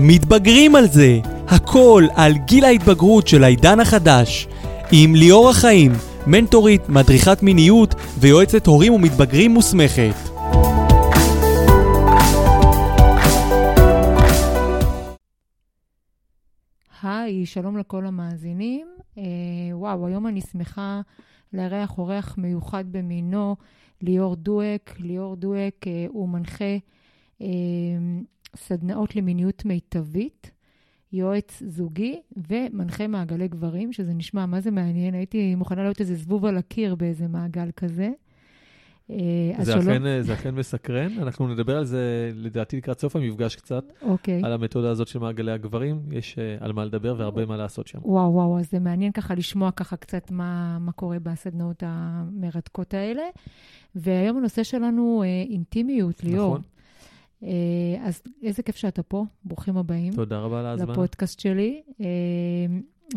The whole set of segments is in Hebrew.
מתבגרים על זה, הכל על גיל ההתבגרות של העידן החדש. עם ליאור החיים, מנטורית, מדריכת מיניות ויועצת הורים ומתבגרים מוסמכת. היי, שלום לכל המאזינים. אה, וואו, היום אני שמחה לארח אורח מיוחד במינו, ליאור דואק. ליאור דואק אה, הוא מנחה אה, סדנאות למיניות מיטבית, יועץ זוגי ומנחה מעגלי גברים, שזה נשמע מה זה מעניין. הייתי מוכנה להיות איזה זבוב על הקיר באיזה מעגל כזה. אה, זה. אכן, זה אכן מסקרן, אנחנו נדבר על זה לדעתי לקראת סוף המפגש קצת, אוקיי. על המתודה הזאת של מעגלי הגברים, יש uh, על מה לדבר והרבה מה לעשות שם. וואו, וואו, אז זה מעניין ככה לשמוע ככה קצת מה, מה קורה בסדנאות המרתקות האלה. והיום הנושא שלנו אה, אינטימיות, ליאור. נכון. אה, אז איזה כיף שאתה פה, ברוכים הבאים תודה רבה על ההזמנה. לפודקאסט שלי. אה,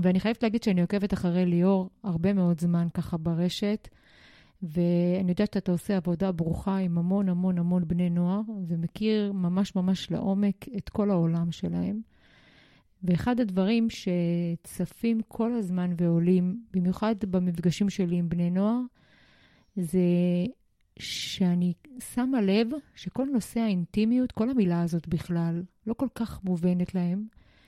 ואני חייבת להגיד שאני עוקבת אחרי ליאור הרבה מאוד זמן ככה ברשת, ואני יודעת שאתה עושה עבודה ברוכה עם המון המון המון בני נוער, ומכיר ממש ממש לעומק את כל העולם שלהם. ואחד הדברים שצפים כל הזמן ועולים, במיוחד במפגשים שלי עם בני נוער, זה שאני שמה לב שכל נושא האינטימיות, כל המילה הזאת בכלל, לא כל כך מובנת להם.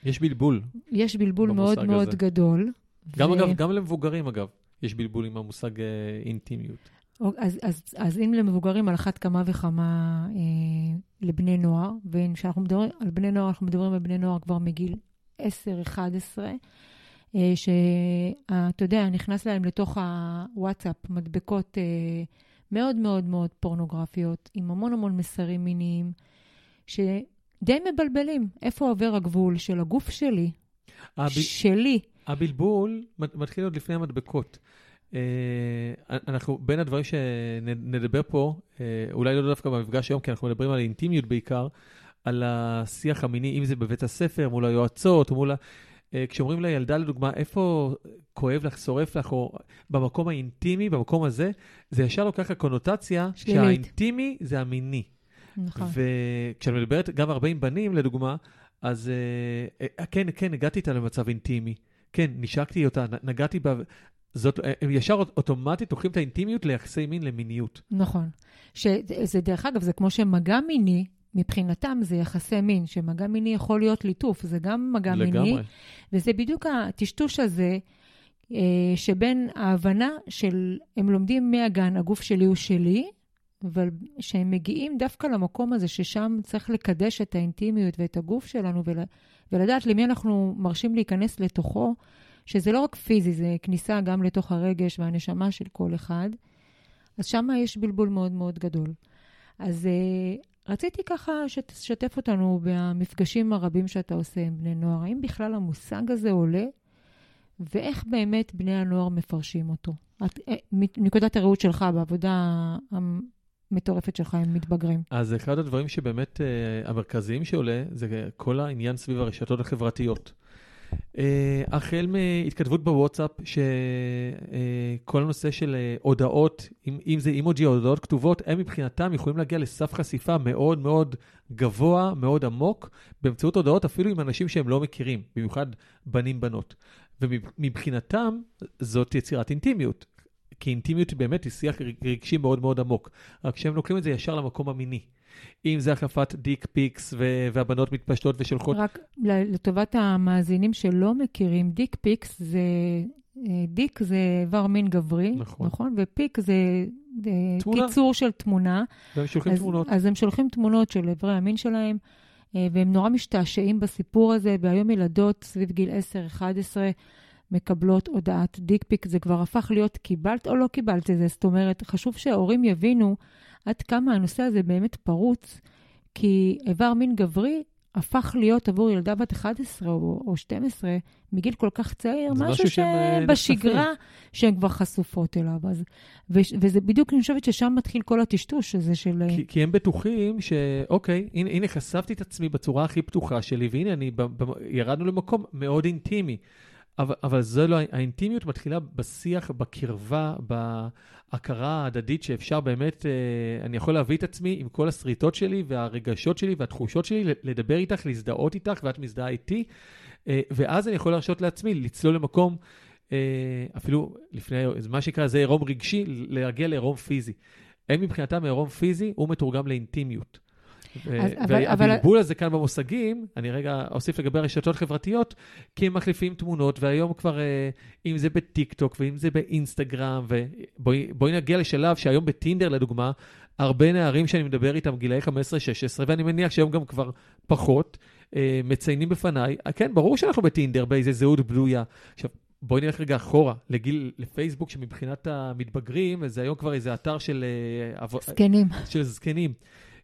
יש בלבול. יש בלבול מאוד במושג מאוד הזה. גדול. גם ו- אגב, גם למבוגרים אגב, יש בלבול עם המושג אה, אינטימיות. אז, אז, אז אם למבוגרים על אחת כמה וכמה אה, לבני נוער, וכשאנחנו מדברים על בני נוער, אנחנו מדברים על בני נוער כבר מגיל 10-11, אה, שאתה יודע, נכנס להם לתוך הוואטסאפ מדבקות אה, מאוד מאוד מאוד פורנוגרפיות, עם המון המון מסרים מיניים, שדי מבלבלים. איפה עובר הגבול של הגוף שלי, הב... שלי, הבלבול מת- מתחיל עוד לפני המדבקות. אה, אנחנו, בין הדברים שנדבר פה, אה, אולי לא דווקא במפגש היום, כי אנחנו מדברים על אינטימיות בעיקר, על השיח המיני, אם זה בבית הספר, מול היועצות, מול ה... אה, כשאומרים לילדה, לדוגמה, איפה כואב לך, שורף לך, או במקום האינטימי, במקום הזה, זה ישר לוקח לקונוטציה שלילית. שהאינטימי זה המיני. נכון. וכשאני מדברת גם הרבה עם בנים, לדוגמה, אז אה, אה, כן, כן, הגעתי איתה למצב אינטימי. כן, נשקתי אותה, נגעתי בה. זאת, אה, הם ישר אוט- אוטומטית לוקחים את האינטימיות ליחסי מין למיניות. נכון. שזה דרך אגב, זה כמו שמגע מיני, מבחינתם זה יחסי מין, שמגע מיני יכול להיות ליטוף, זה גם מגע מיני, לגמרי. וזה בדיוק הטשטוש הזה, אה, שבין ההבנה של, הם לומדים מהגן, הגוף שלי הוא שלי, אבל שהם מגיעים דווקא למקום הזה, ששם צריך לקדש את האינטימיות ואת הגוף שלנו, ול, ולדעת למי אנחנו מרשים להיכנס לתוכו, שזה לא רק פיזי, זה כניסה גם לתוך הרגש והנשמה של כל אחד. אז שם יש בלבול מאוד מאוד גדול. אז uh, רציתי ככה שתשתף אותנו במפגשים הרבים שאתה עושה עם בני נוער. האם בכלל המושג הזה עולה, ואיך באמת בני הנוער מפרשים אותו? את, אה, מנקודת הראות שלך בעבודה המטורפת שלך עם מתבגרים. אז אחד הדברים שבאמת uh, המרכזיים שעולה, זה כל העניין סביב הרשתות החברתיות. Uh, החל מהתכתבות בוואטסאפ, שכל הנושא של uh, הודעות, אם זה אימוג'י או הודעות כתובות, הם מבחינתם יכולים להגיע לסף חשיפה מאוד מאוד גבוה, מאוד עמוק, באמצעות הודעות אפילו עם אנשים שהם לא מכירים, במיוחד בנים-בנות. ומבחינתם זאת יצירת אינטימיות. כי אינטימיות באמת היא שיח רגשי מאוד מאוד עמוק. רק שהם לוקחים את זה ישר למקום המיני. אם זה החלפת dick pics ו- והבנות מתפשטות ושולחות... רק לטובת המאזינים שלא מכירים, dick pics זה... אה, dick זה איבר מין גברי, נכון. נכון? ו pic זה אה, תמונה. קיצור של תמונה. והם שולחים אז, תמונות. אז הם שולחים תמונות של איברי המין שלהם, אה, והם נורא משתעשעים בסיפור הזה, והיום ילדות סביב גיל 10-11 מקבלות הודעת דיק פיק, זה כבר הפך להיות קיבלת או לא קיבלת את זה. זאת אומרת, חשוב שההורים יבינו עד כמה הנושא הזה באמת פרוץ, כי איבר מין גברי הפך להיות עבור ילדה בת 11 או, או 12, מגיל כל כך צעיר, זה משהו שהם, אה, שבשגרה שהן כבר חשופות אליו. אז, ו, וזה בדיוק, אני חושבת ששם מתחיל כל הטשטוש הזה של... כי, כי הם בטוחים שאוקיי, הנה, הנה חשפתי את עצמי בצורה הכי פתוחה שלי, והנה אני, ב, ב, ירדנו למקום מאוד אינטימי. אבל, אבל זה לא, האינטימיות מתחילה בשיח, בקרבה, בהכרה ההדדית שאפשר באמת, אה, אני יכול להביא את עצמי עם כל השריטות שלי והרגשות שלי והתחושות שלי, לדבר איתך, להזדהות איתך, ואת מזדהה איתי, אה, ואז אני יכול להרשות לעצמי לצלול למקום, אה, אפילו לפני, מה שנקרא, זה עירום רגשי, להגיע לעירום פיזי. הם מבחינתם עירום פיזי, הוא מתורגם לאינטימיות. והבלבול הזה כאן במושגים, אני רגע אוסיף לגבי הרשתות החברתיות, כי הם מחליפים תמונות, והיום כבר, אה, אם זה בטיק טוק ואם זה באינסטגרם, ובואי נגיע לשלב שהיום בטינדר לדוגמה, הרבה נערים שאני מדבר איתם, גילאי 15-16, ואני מניח שהיום גם כבר פחות, אה, מציינים בפניי, כן, ברור שאנחנו בטינדר, באיזה זהות בלויה. עכשיו, בואי נלך רגע אחורה, לגיל, לפייסבוק, שמבחינת המתבגרים, זה היום כבר איזה אתר של... אה, זקנים. של זקנים.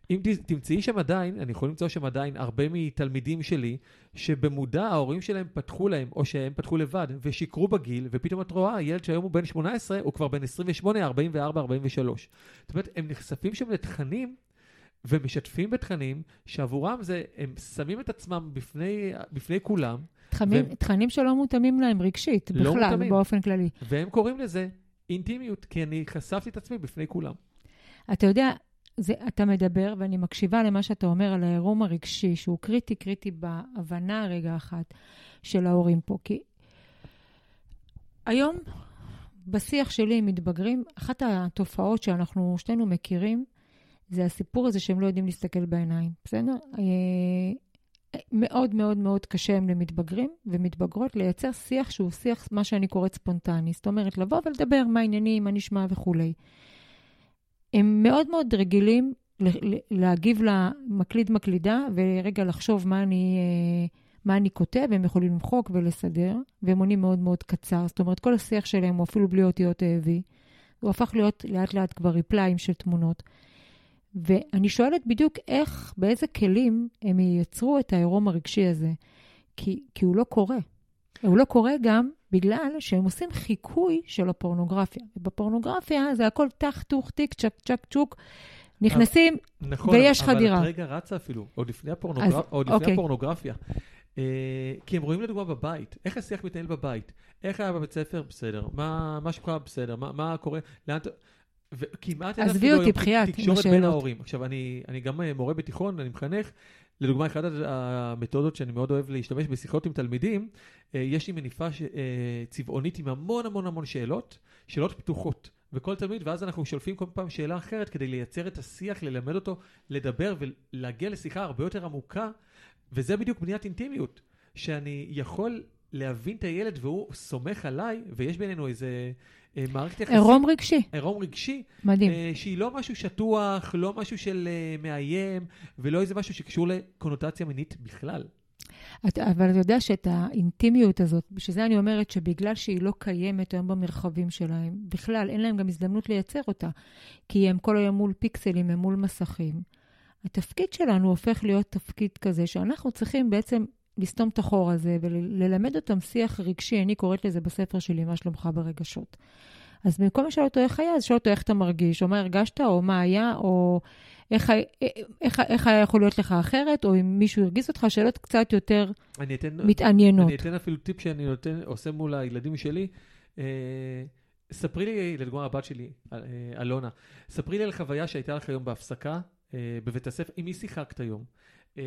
אם תמצאי שם עדיין, אני יכול למצוא שם עדיין הרבה מתלמידים שלי, שבמודע ההורים שלהם פתחו להם, או שהם פתחו לבד, ושיקרו בגיל, ופתאום את רואה, ילד שהיום הוא בן 18, הוא כבר בן 28, 44, 43. זאת אומרת, הם נחשפים שם לתכנים ומשתפים בתכנים, שעבורם זה, הם שמים את עצמם בפני, בפני כולם. תכנים, והם, תכנים שלא מותאמים להם רגשית, לא בכלל, מותאמים. באופן כללי. והם קוראים לזה אינטימיות, כי אני חשפתי את עצמי בפני כולם. אתה יודע, זה, אתה מדבר, ואני מקשיבה למה שאתה אומר על העירום הרגשי, שהוא קריטי, קריטי בהבנה רגע אחת של ההורים פה. כי היום, בשיח שלי עם מתבגרים, אחת התופעות שאנחנו שנינו מכירים, זה הסיפור הזה שהם לא יודעים להסתכל בעיניים, בסדר? אה, מאוד מאוד מאוד קשה הם למתבגרים ומתבגרות לייצר שיח שהוא שיח, מה שאני קוראת ספונטני. זאת אומרת, לבוא ולדבר מה העניינים, מה נשמע וכולי. הם מאוד מאוד רגילים להגיב למקליד מקלידה ורגע לחשוב מה אני, אה, מה אני כותב, הם יכולים למחוק ולסדר, והם עונים מאוד מאוד קצר. זאת אומרת, כל השיח שלהם הוא אפילו בלי אותיות AV. הוא הפך להיות לאט לאט כבר ריפליים של תמונות. ואני שואלת בדיוק איך, באיזה כלים הם ייצרו את העירום הרגשי הזה. כי, כי הוא לא קורה. הוא לא קורה גם בגלל שהם עושים חיקוי של הפורנוגרפיה. ובפורנוגרפיה זה הכל טח, טוך, טיק, צ'ק, צ'ק, צ'וק. נכנסים נכון, ויש חדירה. נכון, אבל רגע רצה אפילו, עוד לפני, הפורנוגרפ... אז, עוד לפני אוקיי. הפורנוגרפיה. אה, כי הם רואים לדוגמה בבית, איך השיח מתנהל בבית, איך היה בבית ספר, בסדר, מה, מה שקורה בסדר, מה, מה קורה, לאן... וכמעט אין אפילו היום תקשורת בין ההורים. עכשיו, אני, אני גם אה, מורה בתיכון, אני מחנך, לדוגמה, אחת המתודות שאני מאוד אוהב להשתמש בשיחות עם תלמידים, אה, יש לי מניפה אה, צבעונית עם המון המון המון שאלות, שאלות פתוחות. וכל תלמיד, ואז אנחנו שולפים כל פעם שאלה אחרת כדי לייצר את השיח, ללמד אותו לדבר ולהגיע לשיחה הרבה יותר עמוקה, וזה בדיוק בניית אינטימיות, שאני יכול להבין את הילד והוא סומך עליי, ויש בינינו איזה אה, מערכת יחסים. עירום רגשי. עירום רגשי. מדהים. אה, שהיא לא משהו שטוח, לא משהו של אה, מאיים, ולא איזה משהו שקשור לקונוטציה מינית בכלל. אתה, אבל אתה יודע שאת האינטימיות הזאת, בשביל זה אני אומרת שבגלל שהיא לא קיימת היום במרחבים שלהם, בכלל אין להם גם הזדמנות לייצר אותה, כי הם כל היום מול פיקסלים, הם מול מסכים. התפקיד שלנו הופך להיות תפקיד כזה שאנחנו צריכים בעצם לסתום את החור הזה וללמד אותם שיח רגשי, אני קוראת לזה בספר שלי, מה שלומך ברגשות. אז במקום לשאול אותו איך היה, אז שואל אותו איך אתה מרגיש, או מה הרגשת, או מה היה, או איך, איך, איך היה יכול להיות לך אחרת, או אם מישהו הרגיז אותך, שאלות קצת יותר אני אתן, מתעניינות. אני אתן אפילו טיפ שאני נותן, עושה מול הילדים שלי. אה, ספרי לי, לדוגמה הבת שלי, אה, אלונה, ספרי לי על חוויה שהייתה לך היום בהפסקה אה, בבית הספר, עם מי שיחקת היום? אה,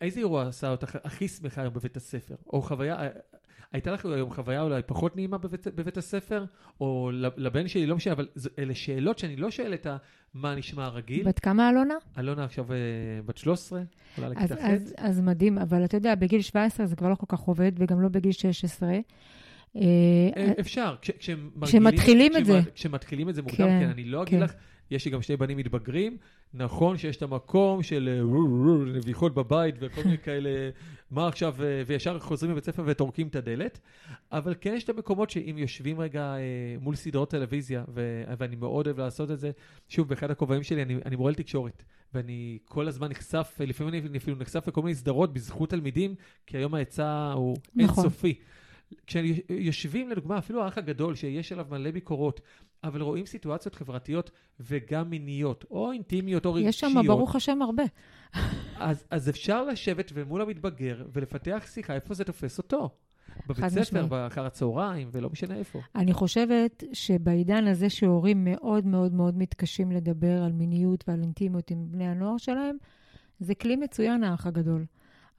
איזה אירוע עשה אותך הכי שמחה היום בבית הספר? או חוויה, אה, הייתה לך היום חוויה אולי פחות נעימה בבית, בבית הספר? או לבן שלי, לא משנה, אבל אלה שאלות שאני לא שואל את מה נשמע רגיל. בת כמה אלונה? אלונה עכשיו אה, בת 13, עולה לכיתה ח'. אז, אז מדהים, אבל אתה יודע, בגיל 17 זה כבר לא כל כך עובד, וגם לא בגיל 16. אפשר, כשמתחילים את זה. כשמתחילים את זה מוקדם, כן, אני לא אגיד כן. לך, יש לי גם שני בנים מתבגרים, נכון שיש את המקום של אה, נביחות בבית וכל מיני כאלה, מה עכשיו, אה, וישר חוזרים לבית ספר וטורקים את הדלת, אבל כן יש את המקומות שאם יושבים רגע אה, מול סדרות טלוויזיה, ואני מאוד אוהב לעשות את זה, שוב, באחד הכובעים שלי אני, אני מורה לתקשורת, ואני כל הזמן נחשף, לפעמים אני אפילו נחשף לכל מיני סדרות בזכות תלמידים, כי היום ההיצע הוא נכון. אינסופי. כשיושבים, לדוגמה, אפילו האח הגדול, שיש עליו מלא ביקורות, אבל רואים סיטואציות חברתיות וגם מיניות, או אינטימיות או רגשיות. יש שם, ברוך השם, הרבה. אז, אז אפשר לשבת ומול המתבגר ולפתח שיחה איפה זה תופס אותו. בבית ספר. באחר הצהריים, ולא משנה איפה. אני חושבת שבעידן הזה שהורים מאוד מאוד מאוד מתקשים לדבר על מיניות ועל אינטימיות עם בני הנוער שלהם, זה כלי מצוין, האח הגדול.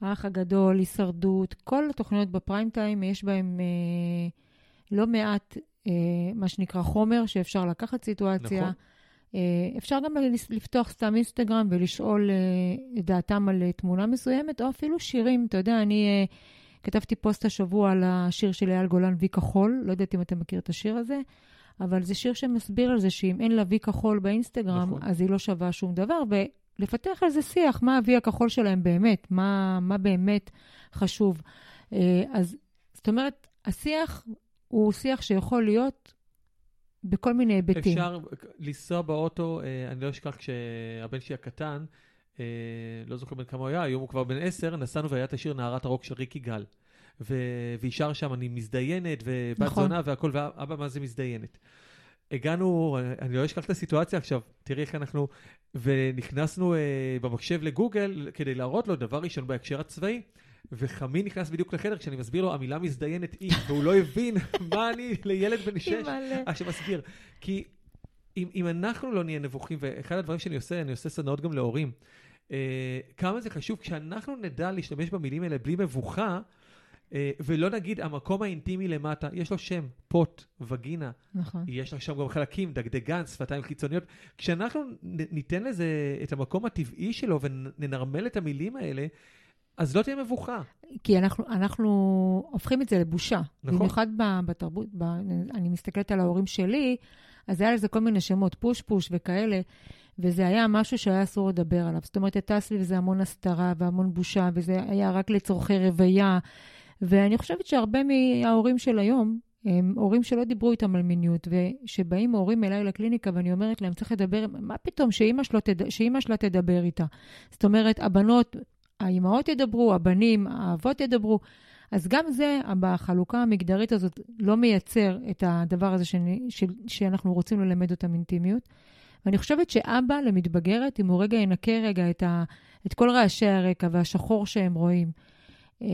האח הגדול, הישרדות, כל התוכניות בפריים טיים, יש בהן אה, לא מעט, מה שנקרא חומר, שאפשר לקחת סיטואציה. נכון. אה, אפשר גם לפתוח סתם אינסטגרם ולשאול אה, את דעתם על אה, תמונה מסוימת, או אפילו שירים. אתה יודע, אני אה, כתבתי פוסט השבוע על השיר של אייל גולן, וי כחול, לא יודעת אם אתה מכיר את השיר הזה, אבל זה שיר שמסביר על זה שאם אין לה וי כחול באינסטגרם, נכון. אז היא לא שווה שום דבר, ולפתח על זה שיח, מה הוי הכחול שלהם באמת, מה, מה באמת חשוב. אה, אז זאת אומרת, השיח הוא שיח שיכול להיות בכל מיני היבטים. אפשר לנסוע באוטו, אה, אני לא אשכח כשהבן שלי הקטן, אה, לא זוכר בן כמה הוא היה, היום הוא כבר בן עשר, נסענו והיה את השיר נערת הרוק של ריקי גל. ו- והיא שר שם, אני מזדיינת, ובת נכון. זונה והכל, ואבא, מה זה מזדיינת? הגענו, אני לא אשכח את הסיטואציה עכשיו, תראי איך אנחנו, ונכנסנו אה, במחשב לגוגל כדי להראות לו דבר ראשון בהקשר הצבאי, וחמי נכנס בדיוק לחדר כשאני מסביר לו, המילה מזדיינת היא, והוא לא הבין מה אני לילד בן שש. אימא'לה. עכשיו מסביר, כי אם, אם אנחנו לא נהיה נבוכים, ואחד הדברים שאני עושה, אני עושה סדנאות גם להורים, אה, כמה זה חשוב כשאנחנו נדע להשתמש במילים האלה בלי מבוכה, אה, ולא נגיד המקום האינטימי למטה, יש לו שם, פוט, וגינה, נכון. יש לה שם גם חלקים, דגדגן, שפתיים חיצוניות. כשאנחנו ניתן לזה את המקום הטבעי שלו וננרמל את המילים האלה, אז לא תהיה מבוכה. כי אנחנו, אנחנו הופכים את זה לבושה. נכון. במיוחד בתרבות, ב, אני מסתכלת על ההורים שלי, אז היה לזה כל מיני שמות, פוש פוש וכאלה, וזה היה משהו שהיה אסור לדבר עליו. זאת אומרת, הייתה סביב זה המון הסתרה והמון בושה, וזה היה רק לצורכי רוויה. ואני חושבת שהרבה מההורים של היום, הם הורים שלא דיברו איתם על מיניות, ושבאים הורים אליי לקליניקה ואני אומרת להם, צריך לדבר, מה פתאום שאימא, שלו תד... שאימא שלה תדבר איתה? זאת אומרת, הבנות, האימהות ידברו, הבנים, האבות ידברו. אז גם זה, בחלוקה המגדרית הזאת, לא מייצר את הדבר הזה שאני, ש, שאנחנו רוצים ללמד אותם אינטימיות. ואני חושבת שאבא למתבגרת, אם הוא רגע ינקה רגע את, ה, את כל רעשי הרקע והשחור שהם רואים, אה,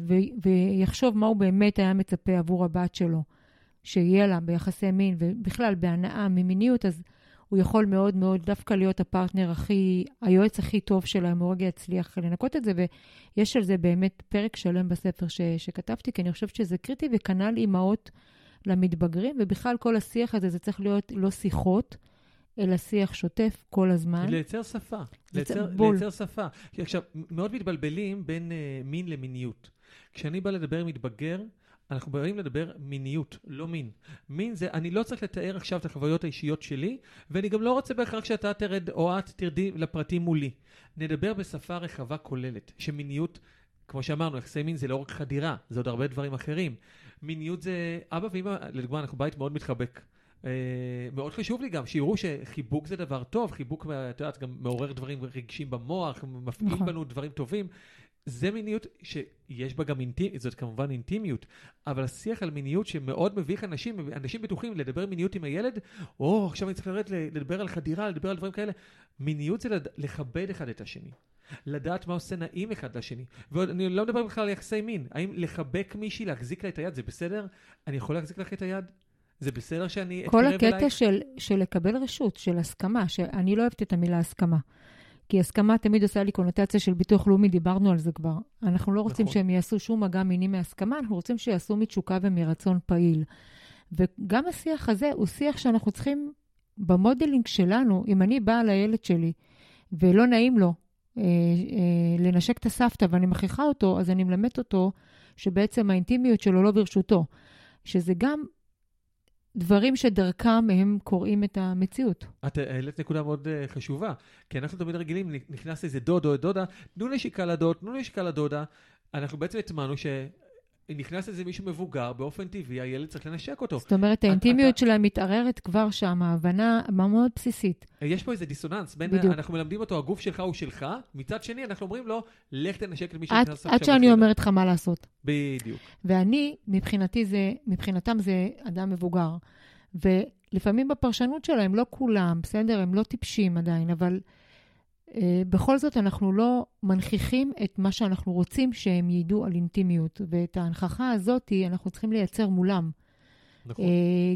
ו- ויחשוב מה הוא באמת היה מצפה עבור הבת שלו, שיהיה לה ביחסי מין, ובכלל בהנאה ממיניות, אז הוא יכול מאוד מאוד דווקא להיות הפרטנר הכי, היועץ הכי טוב אם הוא רגע יצליח לנקות את זה, ויש על זה באמת פרק שלם בספר ש- שכתבתי, כי אני חושבת שזה קריטי, וכנ"ל אימהות למתבגרים, ובכלל כל השיח הזה, זה צריך להיות לא שיחות, אלא שיח שוטף כל הזמן. לייצר שפה. לייצר בול. לייצר שפה. עכשיו, מאוד מתבלבלים בין uh, מין למיניות. כשאני בא לדבר עם מתבגר, אנחנו באים לדבר מיניות, לא מין. מין זה, אני לא צריך לתאר עכשיו את החוויות האישיות שלי, ואני גם לא רוצה בהכרח שאתה תרד או את תרדי לפרטים מולי. נדבר בשפה רחבה כוללת, שמיניות, כמו שאמרנו, יחסי מין זה לא רק חדירה, זה עוד הרבה דברים אחרים. מיניות זה, אבא ואמא, לדוגמה, אנחנו בית מאוד מתחבק. Uh, מאוד חשוב לי גם שיראו שחיבוק זה דבר טוב, חיבוק, את יודעת, גם מעורר דברים רגשים במוח, מפעיל נכון. בנו דברים טובים. זה מיניות שיש בה גם אינטימיות, זאת כמובן אינטימיות, אבל השיח על מיניות שמאוד מביך אנשים, אנשים בטוחים לדבר מיניות עם הילד, או עכשיו אני צריך לרדת לדבר על חדירה, לדבר על דברים כאלה. מיניות זה לד- לכבד אחד את השני. לדעת מה עושה נעים אחד לשני. ואני לא מדבר בכלל על יחסי מין. האם לחבק מישהי, להחזיק לה את היד, זה בסדר? אני יכול להחזיק לך את היד? זה בסדר שאני כל אתקרב הקטע אלייך? של, של לקבל רשות, של הסכמה, שאני לא אוהבת את המילה הסכמה. כי הסכמה תמיד עושה לי קונוטציה של ביטוח לאומי, דיברנו על זה כבר. אנחנו לא רוצים נכון. שהם יעשו שום מגע מיני מהסכמה, אנחנו רוצים שיעשו מתשוקה ומרצון פעיל. וגם השיח הזה הוא שיח שאנחנו צריכים, במודלינג שלנו, אם אני באה לילד שלי ולא נעים לו אה, אה, לנשק את הסבתא ואני מכריחה אותו, אז אני מלמדת אותו שבעצם האינטימיות שלו לא ברשותו. שזה גם דברים שדרכם הם קוראים את המציאות. את העלית נקודה מאוד uh, חשובה, כי אנחנו תמיד רגילים, נכנס איזה דוד או דודה, תנו נשיקה לדוד, תנו נשיקה לדודה. אנחנו בעצם הטמענו שנכנס איזה מישהו מבוגר, באופן טבעי, הילד צריך לנשק אותו. זאת אומרת, האינטימיות אתה- שלהם מתערערת כבר שם, ההבנה מאוד בסיסית. יש פה איזה דיסוננס, בין, בדיוק. אנחנו מלמדים אותו, הגוף שלך הוא שלך, מצד שני אנחנו אומרים לו, לך תנשק למי שנכנס עכשיו עד שאני לחדר." אומרת לך מה לעשות. בדיוק. ואני, מבחינתי זה, מבחינתם זה אדם מבוגר. ולפעמים בפרשנות שלהם, לא כולם, בסדר? הם לא טיפשים עדיין, אבל בכל זאת אנחנו לא מנכיחים את מה שאנחנו רוצים שהם ידעו על אינטימיות, ואת ההנכחה הזאת אנחנו צריכים לייצר מולם. נכון. אה,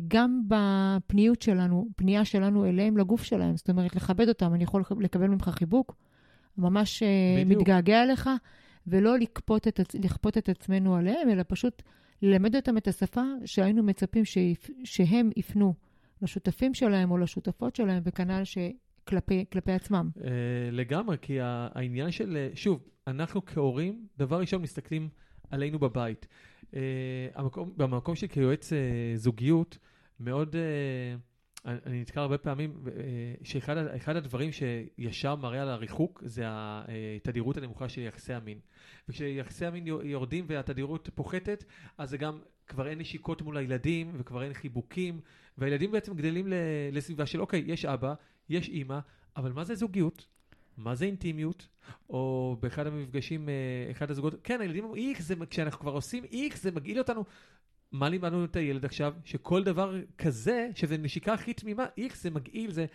גם בפניות שלנו, פנייה שלנו אליהם לגוף שלהם, זאת אומרת, לכבד אותם, אני יכול לקבל ממך חיבוק, ממש אה, בדיוק. מתגעגע אליך, ולא לכפות את, לכפות את עצמנו עליהם, אלא פשוט ללמד אותם את השפה שהיינו מצפים שיפ, שהם יפנו לשותפים שלהם או לשותפות שלהם, וכנ"ל שכלפי כלפי עצמם. אה, לגמרי, כי העניין של, אה, שוב, אנחנו כהורים, דבר ראשון מסתכלים עלינו בבית. אה, המקום, במקום של כיועץ אה, זוגיות, מאוד, אה, אני- נתקל הרבה פעמים, אה, שאחד הדברים שישר מראה על הריחוק, זה התדירות הנמוכה של יחסי המין. וכשיחסי המין יו- יורדים והתדירות פוחתת, אז זה גם, כבר אין נשיקות מול הילדים, וכבר אין חיבוקים, והילדים בעצם גדלים לסביבה של, אוקיי, יש אבא, יש אימא, אבל מה זה זוגיות? מה זה אינטימיות? או באחד המפגשים, אה, אחד הזוגות, כן, הילדים אומרים, איך זה, כשאנחנו כבר עושים איך, זה מגעיל אותנו. מה לימדנו את הילד עכשיו? שכל דבר כזה, שזה נשיקה הכי תמימה, איך זה מגעיל, זה...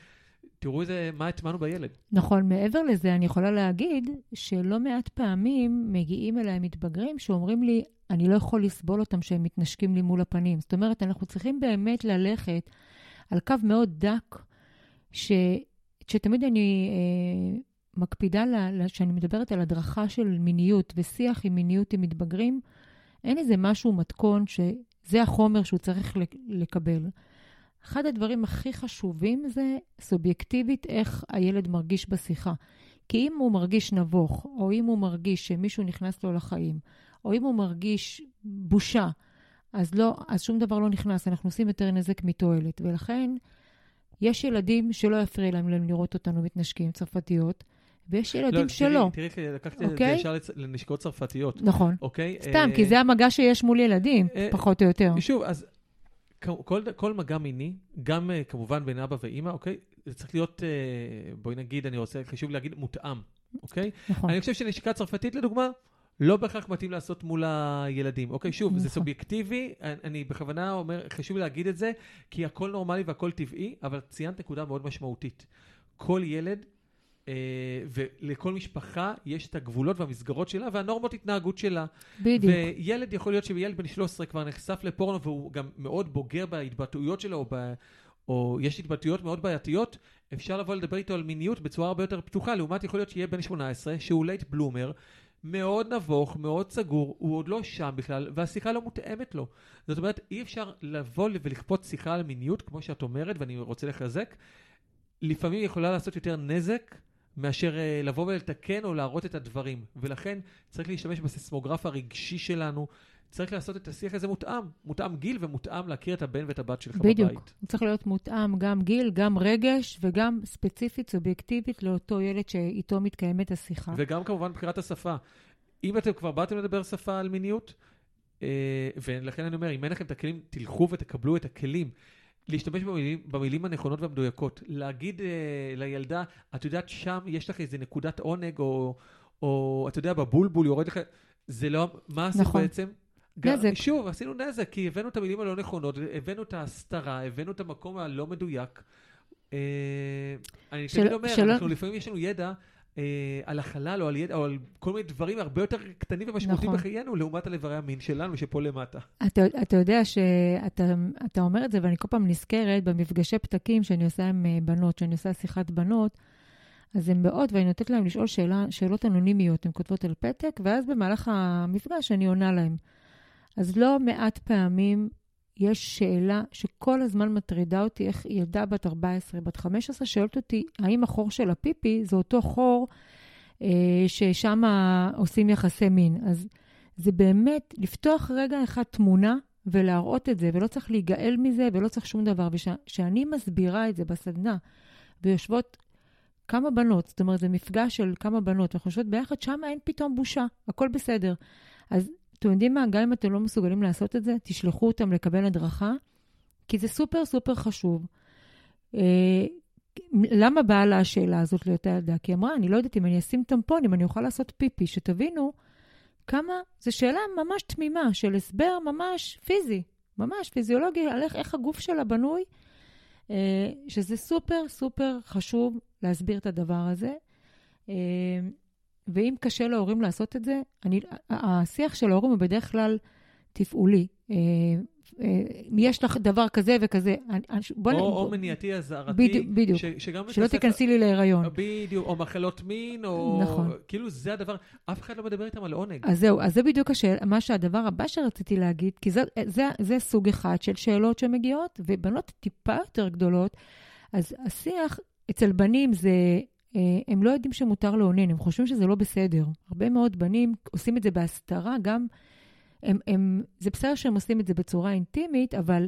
תראו איזה, מה הטמענו בילד. נכון, מעבר לזה, אני יכולה להגיד שלא מעט פעמים מגיעים אליי מתבגרים שאומרים לי, אני לא יכול לסבול אותם שהם מתנשקים לי מול הפנים. זאת אומרת, אנחנו צריכים באמת ללכת על קו מאוד דק, ש, שתמיד אני אה, מקפידה, כשאני מדברת על הדרכה של מיניות ושיח עם מיניות עם מתבגרים, אין איזה משהו מתכון שזה החומר שהוא צריך לק- לקבל. אחד הדברים הכי חשובים זה סובייקטיבית איך הילד מרגיש בשיחה. כי אם הוא מרגיש נבוך, או אם הוא מרגיש שמישהו נכנס לו לחיים, או אם הוא מרגיש בושה, אז, לא, אז שום דבר לא נכנס, אנחנו עושים יותר נזק מתועלת. ולכן, יש ילדים שלא יפריע להם לראות אותנו מתנשקים צרפתיות, ויש ילדים לא, שלא. תראי, תראי, לקחתי את זה אוקיי? ישר לצ- לנשיקות צרפתיות, נכון. אוקיי? סתם, אה, כי זה המגע שיש מול ילדים, אה, פחות או יותר. שוב, אז כל, כל מגע מיני, גם uh, כמובן בין אבא ואימא, אוקיי? זה צריך להיות, uh, בואי נגיד, אני רוצה, חשוב להגיד, מותאם, אוקיי? נכון. אני חושב שנשיקה צרפתית, לדוגמה, לא בהכרח מתאים לעשות מול הילדים. אוקיי, שוב, זה נכון. סובייקטיבי, אני, בכוונה אומר, חשוב להגיד את זה, כי הכל נורמלי והכל טבעי, אבל ציינת נקודה מאוד משמעותית. כל ילד, אה, ולכל משפחה יש את הגבולות והמסגרות שלה והנורמות התנהגות שלה. בדיוק. וילד יכול להיות שילד בן 13 כבר נחשף לפורנו והוא גם מאוד בוגר בהתבטאויות שלו, או, ב, או יש התבטאויות מאוד בעייתיות, אפשר לבוא לדבר איתו על מיניות בצורה הרבה יותר פתוחה, לעומת יכול להיות שיהיה בן 18, שהוא late bloomer, מאוד נבוך, מאוד סגור, הוא עוד לא שם בכלל, והשיחה לא מותאמת לו. זאת אומרת, אי אפשר לבוא ולכפות שיחה על מיניות, כמו שאת אומרת, ואני רוצה לחזק, לפעמים היא יכולה לעשות יותר נזק מאשר uh, לבוא ולתקן או להראות את הדברים. ולכן צריך להשתמש בסיסמוגרף הרגשי שלנו, צריך לעשות את השיח הזה מותאם, מותאם גיל ומותאם להכיר את הבן ואת הבת שלך בדיוק. בבית. הוא צריך להיות מותאם גם גיל, גם רגש, וגם ספציפית, סובייקטיבית, לאותו ילד שאיתו מתקיימת השיחה. וגם כמובן בחירת השפה. אם אתם כבר באתם לדבר שפה על מיניות, אה, ולכן אני אומר, אם אין לכם את הכלים, תלכו ותקבלו את הכלים. להשתמש במילים, במילים הנכונות והמדויקות. להגיד אה, לילדה, את יודעת, שם יש לך איזה נקודת עונג, או, או אתה יודע, בבולבול יורד לך, זה לא, מה עשית נכון. בעצם? נזק. שוב, עשינו נזק, כי הבאנו את המילים הלא נכונות, הבאנו את ההסתרה, הבאנו את המקום הלא מדויק. אה, אני תמיד אומר, שלא- אנחנו לפעמים יש לנו ידע אה, על החלל או על ידע או על כל מיני דברים הרבה יותר קטנים ומשמעותיים נכון. בחיינו, לעומת על איברי המין שלנו שפה למטה. אתה, אתה יודע שאתה אתה אומר את זה, ואני כל פעם נזכרת במפגשי פתקים שאני עושה עם אה, בנות, שאני עושה שיחת בנות, אז הן באות ואני נותנת להן לשאול שאלה, שאלות אנונימיות, הן כותבות על פתק, ואז במהלך המפגש אני עונה להן. אז לא מעט פעמים יש שאלה שכל הזמן מטרידה אותי, איך ילדה בת 14, בת 15, שואלת אותי, האם החור של הפיפי זה אותו חור אה, ששם עושים יחסי מין. אז זה באמת לפתוח רגע אחד תמונה ולהראות את זה, ולא צריך להיגאל מזה ולא צריך שום דבר. וכשאני מסבירה את זה בסדנה, ויושבות כמה בנות, זאת אומרת, זה מפגש של כמה בנות, ואנחנו יושבות ביחד, שם אין פתאום בושה, הכל בסדר. אז אתם יודעים מה? גם אם אתם לא מסוגלים לעשות את זה, תשלחו אותם לקבל הדרכה, כי זה סופר סופר חשוב. אה, למה באה לה השאלה הזאת לאותה ילדה? כי היא אמרה, אני לא יודעת אם אני אשים טמפון, אם אני אוכל לעשות פיפי, שתבינו כמה, זו שאלה ממש תמימה, של הסבר ממש פיזי, ממש פיזיולוגי, על איך, איך הגוף שלה בנוי, אה, שזה סופר סופר חשוב להסביר את הדבר הזה. אה, ואם קשה להורים לעשות את זה, אני, השיח של ההורים הוא בדרך כלל תפעולי. אה, אה, יש לך דבר כזה וכזה. בוא או, נ... או מניעתי אזהרתי. בדיוק, בדיוק. ש, שגם שלא הספר... תיכנסי לי להיריון. בדיוק, או מחלות מין, או... נכון. כאילו זה הדבר, אף אחד לא מדבר איתם על עונג. אז זהו, אז זה בדיוק השאל, מה שהדבר הבא שרציתי להגיד, כי זה, זה, זה סוג אחד של שאלות שמגיעות, ובנות טיפה יותר גדולות, אז השיח אצל בנים זה... אה, הם לא יודעים שמותר לאונן, הם חושבים שזה לא בסדר. הרבה מאוד בנים עושים את זה בהסתרה, גם הם, הם, זה בסדר שהם עושים את זה בצורה אינטימית, אבל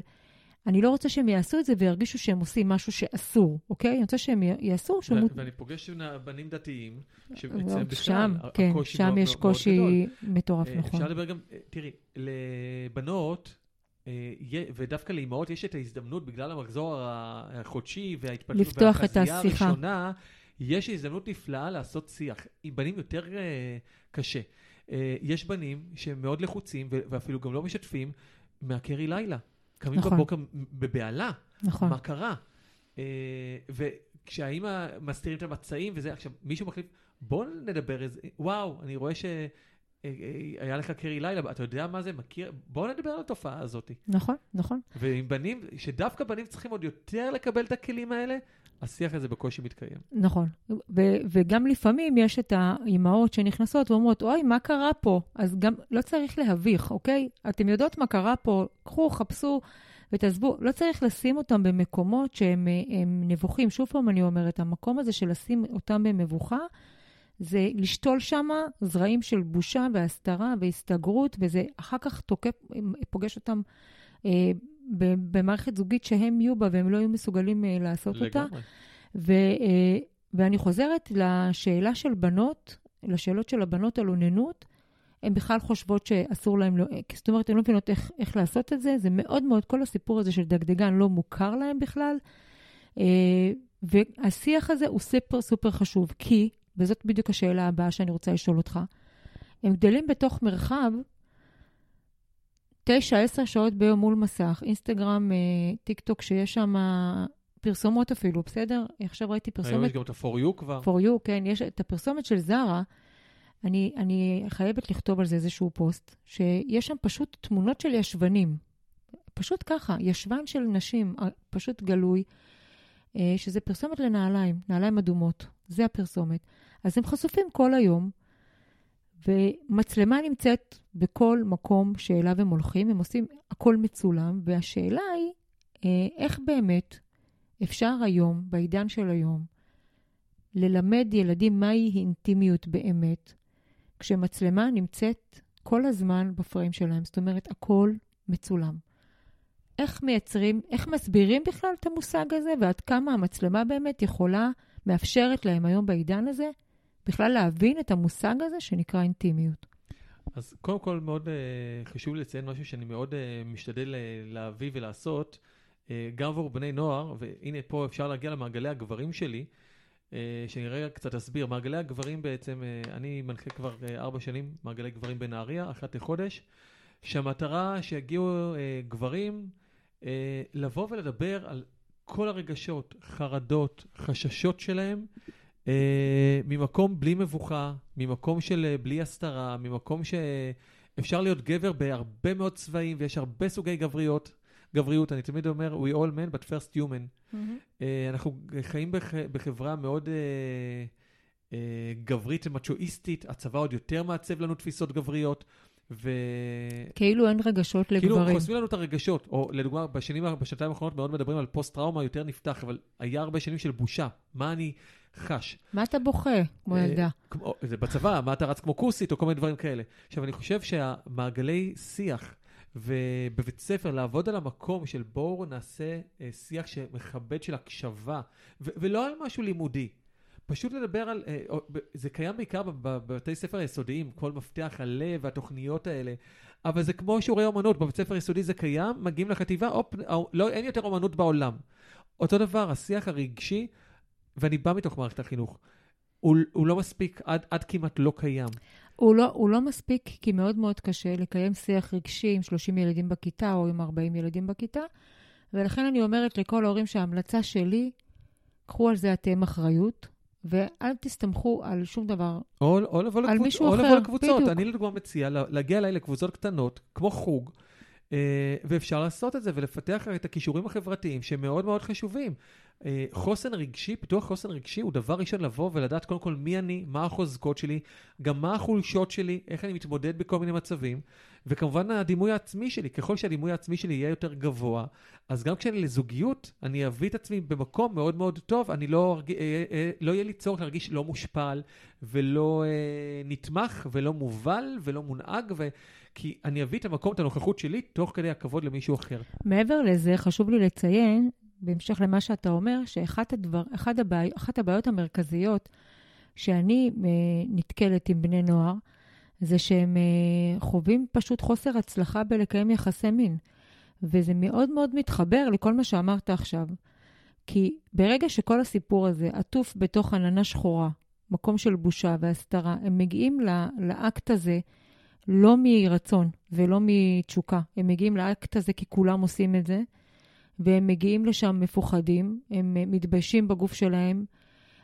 אני לא רוצה שהם יעשו את זה וירגישו שהם עושים משהו שאסור, אוקיי? אני רוצה שהם יעשו... שמות... ואני פוגש בנים דתיים, שאצלם בכלל, שם, כן, שם מאוד, יש קושי מאוד מטורף, אה, נכון. אפשר לדבר גם, אה, תראי, לבנות, אה, ודווקא לאימהות יש את ההזדמנות, בגלל המחזור החודשי וההתפתחות והחזייה הראשונה, יש הזדמנות נפלאה לעשות שיח. עם בנים יותר קשה. אה, יש בנים שהם מאוד לחוצים ואפילו גם לא משתפים מהקרי לילה. קמים נכון. בבוקר בבהלה. נכון. מה קרה? אה, וכשהאימא מסתירים את המצעים וזה, עכשיו מישהו מחליף, בוא נדבר איזה, וואו, אני רואה ש... היה לך קרי לילה, אתה יודע מה זה? מכיר? בוא נדבר על התופעה הזאת. נכון, נכון. ועם בנים, שדווקא בנים צריכים עוד יותר לקבל את הכלים האלה, השיח הזה בקושי מתקיים. נכון. ו- וגם לפעמים יש את האימהות שנכנסות ואומרות, אוי, מה קרה פה? אז גם לא צריך להביך, אוקיי? אתם יודעות מה קרה פה, קחו, חפשו ותעזבו. לא צריך לשים אותם במקומות שהם נבוכים. שוב פעם אני אומרת, המקום הזה של לשים אותם במבוכה, זה לשתול שם זרעים של בושה והסתרה והסתגרות, וזה אחר כך תוקף, פוגש אותם אה, במערכת זוגית שהם יהיו בה והם לא יהיו מסוגלים אה, לעשות לגמרי. אותה. ו, אה, ואני חוזרת לשאלה של בנות, לשאלות של הבנות על אוננות. הן בכלל חושבות שאסור להן, לא, זאת אומרת, הן לא מבינות איך, איך לעשות את זה. זה מאוד מאוד, כל הסיפור הזה של דגדגן לא מוכר להן בכלל. והשיח הזה הוא סופר סופר חשוב, כי, וזאת בדיוק השאלה הבאה שאני רוצה לשאול אותך, הם גדלים בתוך מרחב תשע, עשר שעות ביום מול מסך, אינסטגרם, אה, טיק טוק, שיש שם פרסומות אפילו, בסדר? עכשיו ראיתי פרסומת... היום יש גם את ה- for you כבר. for you, כן, יש את הפרסומת של זרה. אני, אני חייבת לכתוב על זה איזשהו פוסט, שיש שם פשוט תמונות של ישבנים. פשוט ככה, ישבן של נשים, אה, פשוט גלוי, אה, שזה פרסומת לנעליים, נעליים אדומות. זה הפרסומת. אז הם חשופים כל היום. ומצלמה נמצאת בכל מקום שאליו הם הולכים, הם עושים הכל מצולם, והשאלה היא, אה, איך באמת אפשר היום, בעידן של היום, ללמד ילדים מהי אינטימיות באמת, כשמצלמה נמצאת כל הזמן בפריים שלהם, זאת אומרת, הכל מצולם. איך מייצרים, איך מסבירים בכלל את המושג הזה, ועד כמה המצלמה באמת יכולה, מאפשרת להם היום בעידן הזה, בכלל להבין את המושג הזה שנקרא אינטימיות. אז קודם כל מאוד uh, חשוב לציין משהו שאני מאוד uh, משתדל uh, להביא ולעשות, uh, גם עבור בני נוער, והנה פה אפשר להגיע למעגלי הגברים שלי, uh, שאני רגע קצת אסביר. מעגלי הגברים בעצם, uh, אני מנחה כבר uh, ארבע שנים מעגלי גברים בנהריה, אחת לחודש, שהמטרה שיגיעו uh, גברים uh, לבוא ולדבר על כל הרגשות, חרדות, חששות שלהם, Uh, ממקום בלי מבוכה, ממקום של uh, בלי הסתרה, ממקום שאפשר להיות גבר בהרבה מאוד צבעים ויש הרבה סוגי גבריות. גבריות, אני תמיד אומר, we all men, but first human. Mm-hmm. Uh, אנחנו חיים בח, בחברה מאוד uh, uh, גברית ומצ'ואיסטית, הצבא עוד יותר מעצב לנו תפיסות גבריות. ו... כאילו אין רגשות לגברים. כאילו חוסמים לנו את הרגשות, או לדוגמה, בשנים, בשנתיים האחרונות מאוד מדברים על פוסט-טראומה יותר נפתח, אבל היה הרבה שנים של בושה. מה אני חש? מה אתה בוכה, כמו אה, ילדה? כמו, זה בצבא, מה אתה רץ כמו כוסית, או כל מיני דברים כאלה. עכשיו, אני חושב שהמעגלי שיח, ובבית ספר לעבוד על המקום של בואו נעשה אה, שיח שמכבד של הקשבה, ו- ולא על משהו לימודי. פשוט לדבר על, אה, זה קיים בעיקר בבתי ספר היסודיים, כל מפתח הלב והתוכניות האלה, אבל זה כמו שיעורי אומנות, בבית ספר היסודי זה קיים, מגיעים לחטיבה, אופ, לא, אין יותר אומנות בעולם. אותו דבר, השיח הרגשי, ואני בא מתוך מערכת החינוך, הוא, הוא לא מספיק, עד, עד כמעט לא קיים. הוא לא, הוא לא מספיק, כי מאוד מאוד קשה לקיים שיח רגשי עם 30 ילדים בכיתה או עם 40 ילדים בכיתה, ולכן אני אומרת לכל ההורים שההמלצה שלי, קחו על זה אתם אחריות, ואל תסתמכו על שום דבר. או, או לבוא על לקבוצ... מישהו או לבוא אחר, לקבוצות. בדיוק. אני לדוגמה מציע לה- להגיע אליי לקבוצות קטנות, כמו חוג, אה, ואפשר לעשות את זה ולפתח את הכישורים החברתיים שהם מאוד מאוד חשובים. אה, חוסן רגשי, פיתוח חוסן רגשי הוא דבר ראשון לבוא ולדעת קודם כל מי אני, מה החוזקות שלי, גם מה החולשות שלי, איך אני מתמודד בכל מיני מצבים, וכמובן הדימוי העצמי שלי, ככל שהדימוי העצמי שלי יהיה יותר גבוה, אז גם כשאני לזוגיות, אני אביא את עצמי במקום מאוד מאוד טוב, אני לא. אה, אה, לא יהיה לי צורך להרגיש לא מושפל ולא נתמך ולא מובל ולא מונהג, ו... כי אני אביא את המקום, את הנוכחות שלי, תוך כדי הכבוד למישהו אחר. מעבר לזה, חשוב לי לציין, בהמשך למה שאתה אומר, שאחת הדבר, אחד הבעי, אחת הבעיות המרכזיות שאני אה, נתקלת עם בני נוער, זה שהם אה, חווים פשוט חוסר הצלחה בלקיים יחסי מין. וזה מאוד מאוד מתחבר לכל מה שאמרת עכשיו. כי ברגע שכל הסיפור הזה עטוף בתוך עננה שחורה, מקום של בושה והסתרה, הם מגיעים לאקט הזה לא מרצון ולא מתשוקה. הם מגיעים לאקט הזה כי כולם עושים את זה, והם מגיעים לשם מפוחדים, הם אה, מתביישים בגוף שלהם.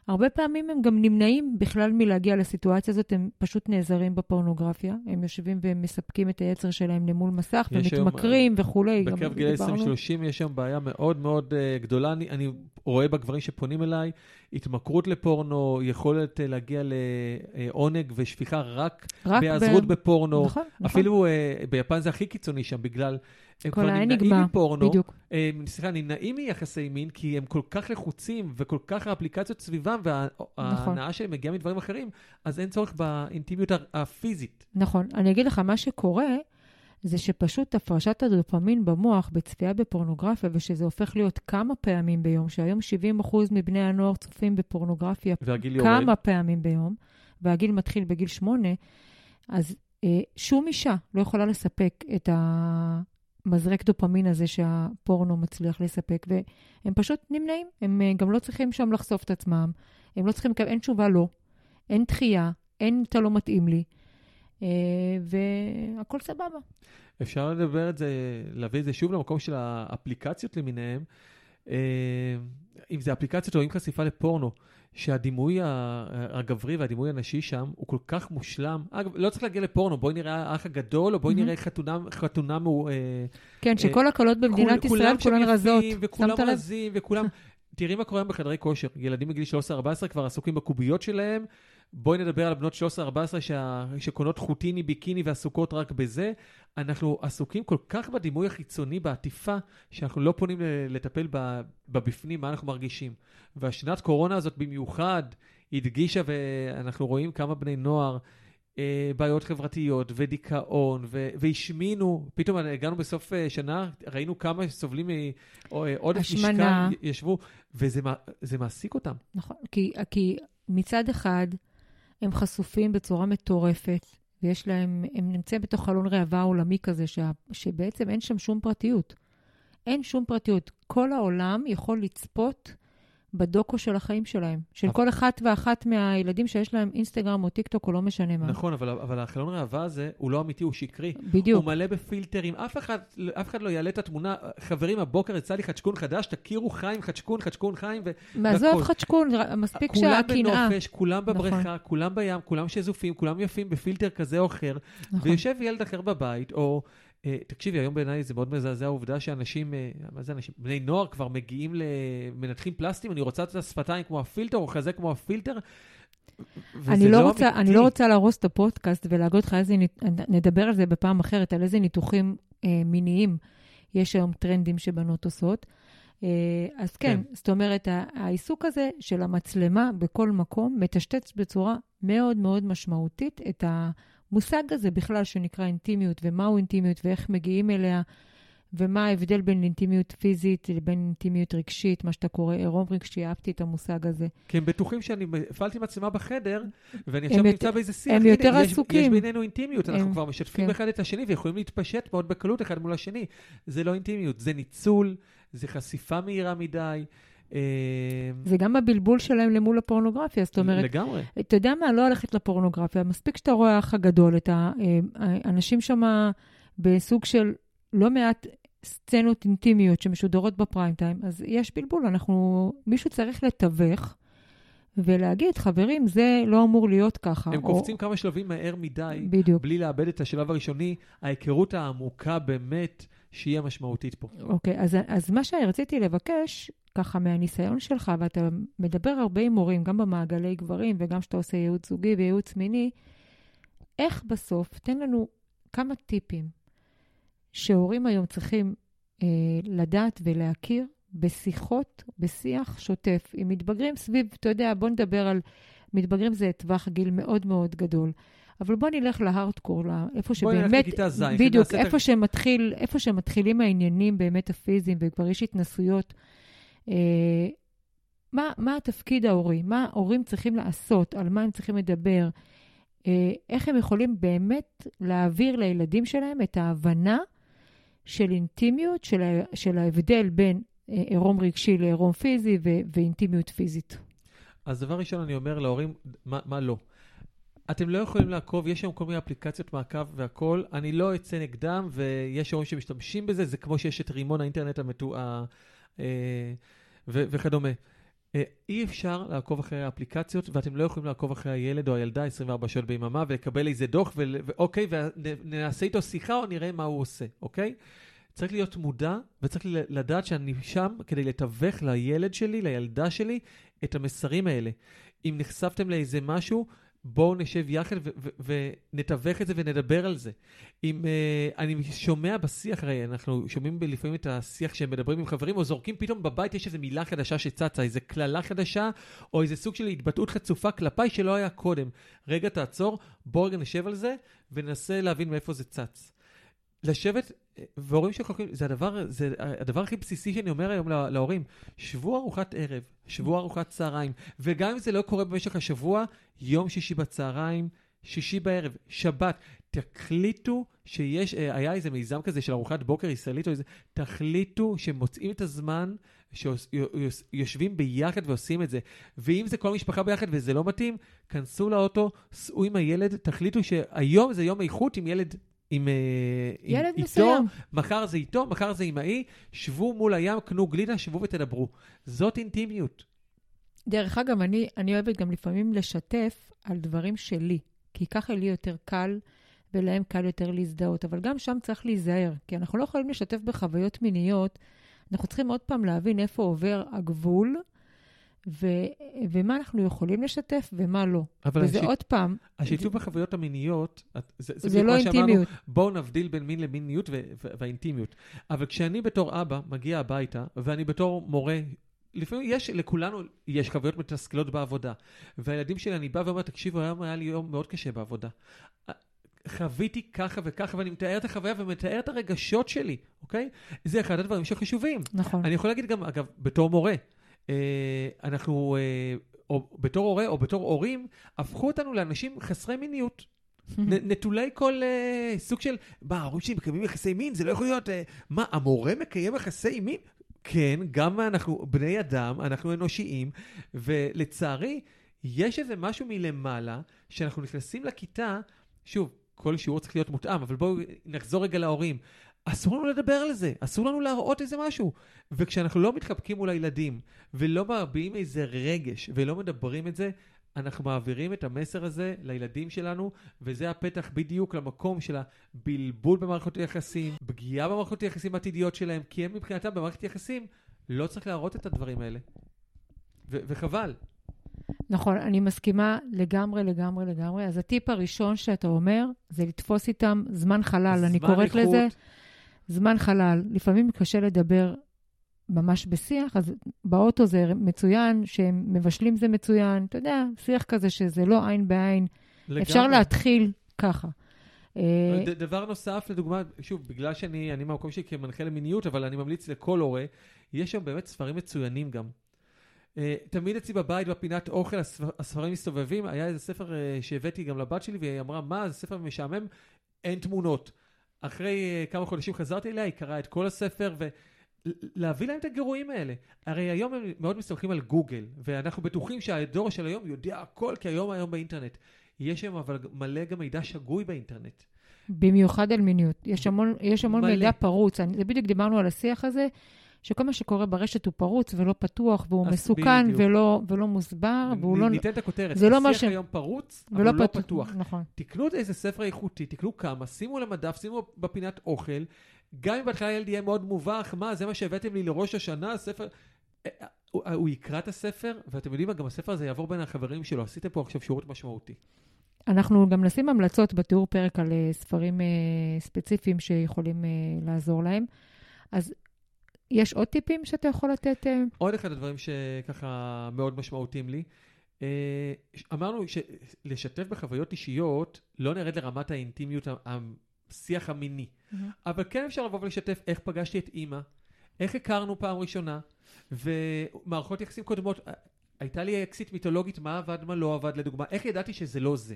הרבה פעמים הם גם נמנעים בכלל מלהגיע לסיטואציה הזאת, הם פשוט נעזרים בפורנוגרפיה. הם יושבים ומספקים את היצר שלהם למול מסך יש היום, ומתמכרים וכולי. בקרב גילי דיברנו- 20-30 יש שם בעיה מאוד מאוד uh, גדולה. אני, אני רואה בגברים שפונים אליי התמכרות לפורנו, יכולת uh, להגיע לעונג ושפיכה רק, רק בהיעזרות ב- בפורנו. נכון, נכון. אפילו uh, ביפן זה הכי קיצוני שם, בגלל... הם כל כבר נמנעים האניגמה, מפורנו, בדיוק. אה, סליחה, נמנעים מיחסי מין, כי הם כל כך לחוצים וכל כך האפליקציות סביבם, נכון. וההנאה שלהם מגיעה מדברים אחרים, אז אין צורך באינטימיות ה- הפיזית. נכון. אני אגיד לך, מה שקורה זה שפשוט הפרשת הדופמין במוח בצפייה בפורנוגרפיה, ושזה הופך להיות כמה פעמים ביום, שהיום 70% מבני הנוער צופים בפורנוגרפיה והגיל יורד. כמה פעמים ביום, והגיל מתחיל בגיל שמונה, אז אה, שום אישה לא יכולה לספק את המזרק דופמין הזה שהפורנו מצליח לספק, והם פשוט נמנעים. הם אה, גם לא צריכים שם לחשוף את עצמם, הם לא צריכים, אין תשובה לא, אין דחייה, אין אתה לא מתאים לי, אה, והכל סבבה. אפשר לדבר את זה, להביא את זה שוב למקום של האפליקציות למיניהם. אה, אם זה אפליקציות או אם חשיפה לפורנו, שהדימוי הגברי והדימוי הנשי שם הוא כל כך מושלם. אגב, לא צריך להגיע לפורנו, בואי נראה האח הגדול, או בואי. נראה חתונה, חתונה מו- אה, כן, שכל הקולות במדינת ישראל כולן רזות. וכולם? רזים, וכולם... תראי מה קורה היום בחדרי כושר. ילדים מגיל 13-14 כבר עסוקים בקוביות שלהם. בואי נדבר על בנות 13-14 שה... שקונות חוטיני, ביקיני ועסוקות רק בזה. אנחנו עסוקים כל כך בדימוי החיצוני, בעטיפה, שאנחנו לא פונים לטפל. בבפנים, מה אנחנו מרגישים. והשנת קורונה הזאת במיוחד הדגישה, ואנחנו רואים כמה בני נוער אה, בעיות חברתיות ודיכאון, ו- והשמינו, פתאום הגענו בסוף אה, שנה, ראינו כמה סובלים מעודף השמנה. משקל, ישבו, וזה מע- זה מעסיק אותם. נכון, כי, כי מצד אחד הם חשופים בצורה מטורפת, ויש להם, הם נמצאים בתוך חלון ראווה עולמי כזה, שה, שבעצם אין שם שום פרטיות. אין שום פרטיות. כל העולם יכול לצפות בדוקו של החיים שלהם, של אבל- כל אחת ואחת מהילדים שיש להם אינסטגרם או טיק טוק או לא משנה מה. נכון, אבל, אבל החלון ראווה הזה הוא לא אמיתי, הוא שקרי. בדיוק. הוא מלא בפילטרים, אף אחד, אף אחד לא יעלה את התמונה. חברים, הבוקר יצא לי חדשקון חדש, תכירו חיים, חדשקון, חדשקון חיים, ו... מעזוב. חדשקון, מספיק כולם שהקנאה. בנופש, כולם בבריכה, נכון. כולם בים, כולם שזופים, כולם יפים בפילטר כזה או אחר, נכון. ויושב ילד אחר בבית, או... אה, תקשיבי, היום בעיניי זה מאוד מזעזע העובדה שאנשים, אה, מה זה אנשים? בני נוער כבר מגיעים למנתחים פלסטיים, אני רוצה את השפתיים כמו הפילטר, או חזה כמו הפילטר. אני לא, רוצה, אמיתי. אני לא רוצה להרוס את הפודקאסט ולהגיד לך איזה, נדבר על זה בפעם אחרת, על איזה ניתוחים אה, מיניים יש היום טרנדים שבנות עושות. אה, אז כן, כן. זאת אומרת, ה- העיסוק הזה של המצלמה בכל מקום מטשטש בצורה מאוד מאוד משמעותית את המושג הזה בכלל שנקרא אינטימיות, ומהו אינטימיות ואיך מגיעים אליה, ומה ההבדל בין אינטימיות פיזית לבין אינטימיות רגשית, מה שאתה קורא עירום רגשי, אהבתי את המושג הזה. כי הם בטוחים שאני הפעלתי מצלמה בחדר, ואני עכשיו יותר- נמצא באיזה שיח. הם הנה, יותר יש- עסוקים. יש בינינו אינטימיות, אנחנו הם- כבר משתפים כן. אחד את השני ויכולים להתפשט מאוד בקלות אחד מול השני. זה לא אינטימיות, זה ניצול, זה חשיפה מהירה מדי. אה, זה גם הבלבול שלהם למול הפורנוגרפיה, זאת אומרת, לגמרי. אתה יודע מה, לא ללכת לפורנוגרפיה, מספיק שאתה רואה האח הגדול, את אה, האנשים שם בסוג של לא מעט סצנות אינטימיות שמשודרות בפריים טיים, אז יש בלבול, אנחנו, מישהו צריך לתווך ולהגיד, חברים, זה לא אמור להיות ככה. הם או- קופצים כמה שלבים מהר מדי, בדיוק. בלי לאבד את השלב הראשוני, ההיכרות העמוקה באמת, שהיא המשמעותית פה. אוקיי, אז, אז מה שרציתי לבקש, ככה מהניסיון שלך, ואתה מדבר הרבה עם הורים, גם במעגלי גברים וגם כשאתה עושה ייעוץ זוגי וייעוץ מיני, איך בסוף, תן לנו כמה טיפים שהורים היום צריכים אה, לדעת ולהכיר בשיחות, בשיח שוטף עם מתבגרים סביב, אתה יודע, בוא נדבר על, מתבגרים זה טווח גיל מאוד מאוד גדול. אבל בוא נלך להארדקור, לא- איפה בואי נלך שבאמת, לכיתה ז', בדיוק, שנעשה את איפה שמתחיל, איפה שמתחילים העניינים באמת הפיזיים, וכבר יש התנסויות. אה, מה, מה התפקיד ההורי? מה ההורים צריכים לעשות? על מה הם צריכים לדבר? אה, איך הם יכולים באמת להעביר לילדים שלהם את ההבנה של אינטימיות, של, ה, של ההבדל בין אה, עירום רגשי לעירום פיזי ו, ואינטימיות פיזית. אז דבר ראשון, אני אומר להורים, מה, מה לא. אתם לא יכולים לעקוב, יש היום כל מיני אפליקציות מעקב והכול, אני לא אצא נגדם, ויש הורים שמשתמשים בזה, זה כמו שיש את רימון האינטרנט המתו... ה- אה, ו- וכדומה. אה, אי אפשר לעקוב אחרי האפליקציות, ואתם לא יכולים לעקוב אחרי הילד או הילדה 24 שעות ביממה, ולקבל איזה דוח, ול- ואוקיי, ונעשה איתו שיחה או נראה מה הוא עושה, אוקיי? צריך להיות מודע, וצריך לדעת שאני שם כדי לתווך לילד שלי, לילדה שלי, את המסרים האלה. אם נחשפתם לאיזה משהו, בואו נשב יחד ונתווך את זה ונדבר על זה. אם uh, אני שומע בשיח, הרי אנחנו שומעים לפעמים את השיח שהם מדברים עם חברים, או זורקים פתאום בבית יש איזו מילה חדשה שצצה, איזו קללה חדשה, או איזה סוג של התבטאות חצופה כלפיי שלא היה קודם. רגע, תעצור, בואו רגע נשב על זה, וננסה להבין מאיפה זה צץ. לשבת, אה, והורים שחוקרים, זה הדבר, זה הדבר הכי בסיסי שאני אומר היום לה- להורים. שבו ארוחת ערב, שבו ארוחת צהריים, וגם אם זה לא קורה במשך השבוע, יום שישי בצהריים, שישי בערב, שבת, תחליטו שיש, אה, היה איזה מיזם כזה של ארוחת בוקר ישראלית או איזה, תחליטו שמוצאים את הזמן, שיושבים ביחד ועושים את זה. ואם זה כל המשפחה ביחד וזה לא מתאים, כנסו לאוטו, סעו עם הילד, תחליטו שהיום זה יום איכות עם ילד. עם, אה, עם- ילד איתו, מסוים. מחר זה איתו, מחר זה עם ההיא, שבו מול הים, קנו גלידה, שבו ותדברו. זאת אינטימיות. דרך אגב, אני, אני אוהבת גם לפעמים לשתף על דברים שלי, כי ככה לי יותר קל ולהם קל יותר להזדהות. אבל גם שם צריך להיזהר, כי אנחנו לא יכולים לשתף בחוויות מיניות. אנחנו צריכים עוד פעם להבין איפה עובר הגבול, ו, ומה אנחנו יכולים לשתף ומה לא. אבל וזה השיט- עוד פעם, השיתוף בחוויות המיניות, זה, זה, זה לא מה שאמרנו, אינטימיות. בואו נבדיל בין מין למיניות ו- ו- והאינטימיות. אבל כשאני בתור אבא מגיע הביתה, ואני בתור מורה, לפעמים יש, לכולנו יש חוויות מתסכלות בעבודה. והילדים שלי, אני בא ואומר, תקשיבו, היום היה לי יום מאוד קשה בעבודה. חוויתי ככה וככה, ואני מתאר את החוויה ומתאר את הרגשות שלי, אוקיי? זה אחד הדברים שחשובים. נכון. אני יכול להגיד גם, אגב, בתור מורה, אנחנו, אה, או בתור הורה או בתור הורים, הפכו אותנו לאנשים חסרי מיניות. נטולי כל אה, סוג של, מה, ההורים שלי מקיימים יחסי מין? זה לא יכול להיות, אה, מה, המורה מקיים יחסי מין? כן, גם אנחנו בני אדם, אנחנו אנושיים, ולצערי, יש איזה משהו מלמעלה, שאנחנו נכנסים לכיתה, שוב, כל שיעור צריך להיות מותאם, אבל בואו נחזור רגע להורים. אסור לנו לדבר על זה, אסור לנו להראות איזה משהו. וכשאנחנו לא מתחבקים מול הילדים, ולא מביעים איזה רגש, ולא מדברים את זה, אנחנו מעבירים את המסר הזה לילדים שלנו, וזה הפתח בדיוק למקום של הבלבול במערכות היחסים, פגיעה במערכות היחסים העתידיות שלהם, כי הם מבחינתם במערכת יחסים לא צריך להראות את הדברים האלה. ו- וחבל. נכון, אני מסכימה לגמרי, לגמרי, לגמרי. אז הטיפ הראשון שאתה אומר, זה לתפוס איתם זמן חלל. אני זמן קוראת איכות. לזה זמן חלל. לפעמים קשה לדבר ממש בשיח, אז באוטו זה מצוין, שהם מבשלים זה מצוין. אתה יודע, שיח כזה שזה לא עין בעין. לגמרי. אפשר להתחיל ככה. אה, דבר נוסף, לדוגמה, שוב, בגלל שאני אני מהמקום שלי כמנחה למיניות, אבל אני ממליץ לכל הורה, יש שם באמת ספרים מצוינים גם. Uh, תמיד אצלי בבית, בפינת אוכל, הספר, הספרים מסתובבים. היה איזה ספר uh, שהבאתי גם לבת שלי, והיא אמרה, מה, זה ספר משעמם, אין תמונות. אחרי uh, כמה חודשים חזרתי אליה, היא קראה את כל הספר, ולהביא להם את הגירויים האלה. הרי היום הם מאוד מסתמכים על גוגל, ואנחנו בטוחים שהדור של היום יודע הכל, כי היום היום באינטרנט. יש היום אבל מלא גם מידע שגוי באינטרנט. במיוחד על מיניות. יש המון, יש המון מלא. מידע פרוץ. אני, זה בדיוק דיברנו על השיח הזה, שכל מה שקורה ברשת הוא פרוץ ולא פתוח, והוא מסוכן בדיוק. ולא, ולא מוסבר, והוא נ- לא... ניתן את הכותרת, זה לא מה ש- היום פרוץ, אבל לא פת- פתוח. נכון. תקנו איזה ספר איכותי, תקנו כמה, שימו על המדף, שימו בפינת אוכל. גם אם בהתחלה הילד יהיה מאוד מובך, מה, זה מה שהבאתם לי לראש השנה, ספר... אה, אה, הוא, הוא יקרא את הספר, ואתם יודעים מה, גם הספר הזה יעבור בין החברים שלו. עשיתם פה עכשיו שירות משמעותי. אנחנו גם נשים המלצות בתיאור פרק על אה, ספרים אה, ספציפיים שיכולים אה, לעזור להם. אז יש עוד טיפים שאתה יכול לתת? אה? עוד אחד הדברים שככה מאוד משמעותיים לי, אה, אמרנו שלשתף בחוויות אישיות, לא נרד לרמת האינטימיות, השיח המיני. אבל כן אפשר לבוא ולשתף איך פגשתי את אימא, איך הכרנו פעם ראשונה, ומערכות יחסים קודמות. הייתה לי אקסיט מיתולוגית, מה עבד, מה לא עבד, לדוגמה. איך ידעתי שזה לא זה,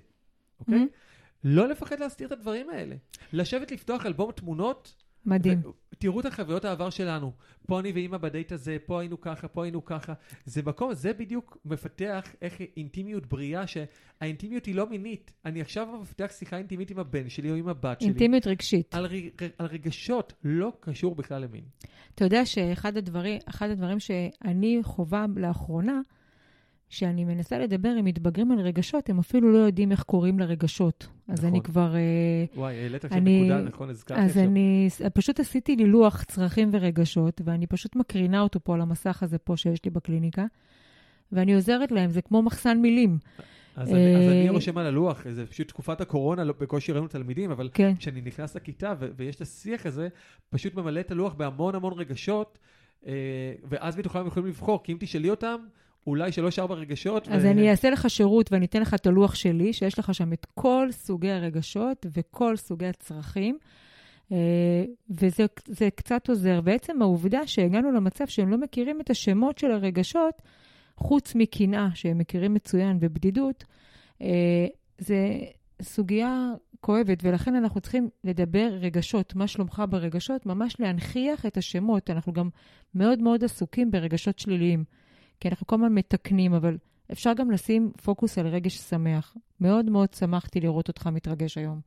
אוקיי? Mhm. לא לפחד להסתיר את הדברים האלה. לשבת לפתוח אלבום תמונות, מדהים. ו- תראו את החוויות העבר שלנו. פה אני ואימא בדייט הזה, פה היינו ככה, פה היינו ככה. זה מקום, זה בדיוק מפתח איך אינטימיות בריאה, שהאינטימיות היא לא מינית. אני עכשיו מפתח שיחה אינטימית עם הבן שלי או עם הבת שלי. אינטימיות רגשית. על, ר- על רגשות, לא קשור בכלל למין. אתה יודע שאחד הדברים, הדברים שאני חווה לאחרונה, שאני מנסה לדבר עם מתבגרים על רגשות, הם אפילו לא יודעים איך קוראים לרגשות. אז נכון. אני כבר... אה, וואי, העלית עכשיו אני- נקודה, נכון, הזכרתי אז עכשיו. אני ס- פשוט עשיתי לי לוח צרכים ורגשות, ואני פשוט מקרינה אותו פה על המסך הזה פה שיש לי בקליניקה, ואני עוזרת להם, זה כמו מחסן מילים. אז אני, אז אני אה, רושם על הלוח, זה פשוט תקופת הקורונה, לא, בקושי ראינו תלמידים, אבל כן. כשאני נכנס לכיתה ו- ויש את השיח הזה, פשוט ממלא את הלוח בהמון המון רגשות, אה, ואז מתוכם הם יכולים לבחור, כי אם תשאלי אותם, אולי שלוש-ארבע רגשות. אז ו- אני אעשה לך שירות ואני אתן לך את הלוח שלי, שיש לך שם את כל סוגי הרגשות וכל סוגי הצרכים, אה, וזה זה קצת עוזר. בעצם העובדה שהגענו למצב שהם לא מכירים את השמות של הרגשות, חוץ מקנאה, שהם מכירים מצוין, ובדידות, אה, זה סוגיה כואבת, ולכן אנחנו צריכים לדבר רגשות, מה שלומך ברגשות, ממש להנכיח את השמות. אנחנו גם מאוד מאוד עסוקים ברגשות שליליים. כי אנחנו כל הזמן מתקנים, אבל אפשר גם לשים פוקוס על רגש שמח. מאוד מאוד שמחתי לראות אותך מתרגש היום.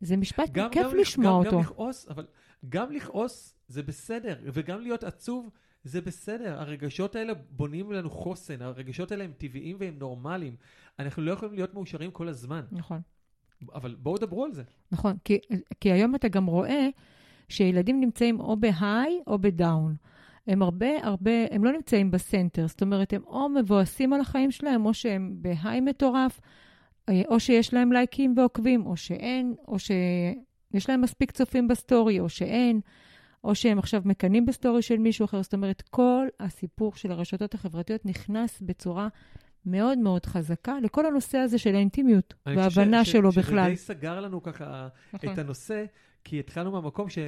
זה משפט, גם, כיף גם, לשמוע גם, אותו. גם לכעוס, אבל גם לכעוס זה בסדר, וגם להיות עצוב זה בסדר. הרגשות האלה בונים לנו חוסן, הרגשות האלה הם טבעיים והם נורמליים. אנחנו לא יכולים להיות מאושרים כל הזמן, נכון, אבל בואו דברו על זה. נכון. כי, כי היום אתה גם רואה שילדים נמצאים או ב high או ב down. הם הרבה, הרבה, הם לא נמצאים ב center. זאת אומרת, הם או מבואסים על החיים שלהם, או שהם ב high מטורף, אה, או שיש להם לייקים ועוקבים, או שאין, או שיש להם מספיק צופים בסטורי, או שאין, או שהם עכשיו מקנאים בסטורי של מישהו אחר. זאת אומרת, כל הסיפור של הרשתות החברתיות נכנס בצורה מאוד מאוד חזקה לכל הנושא הזה של האינטימיות אני חושב וההבנה ש- ש- שלו שזה בכלל. די סגר לנו ככה נכון. את הנושא, כי התחלנו מהמקום ש...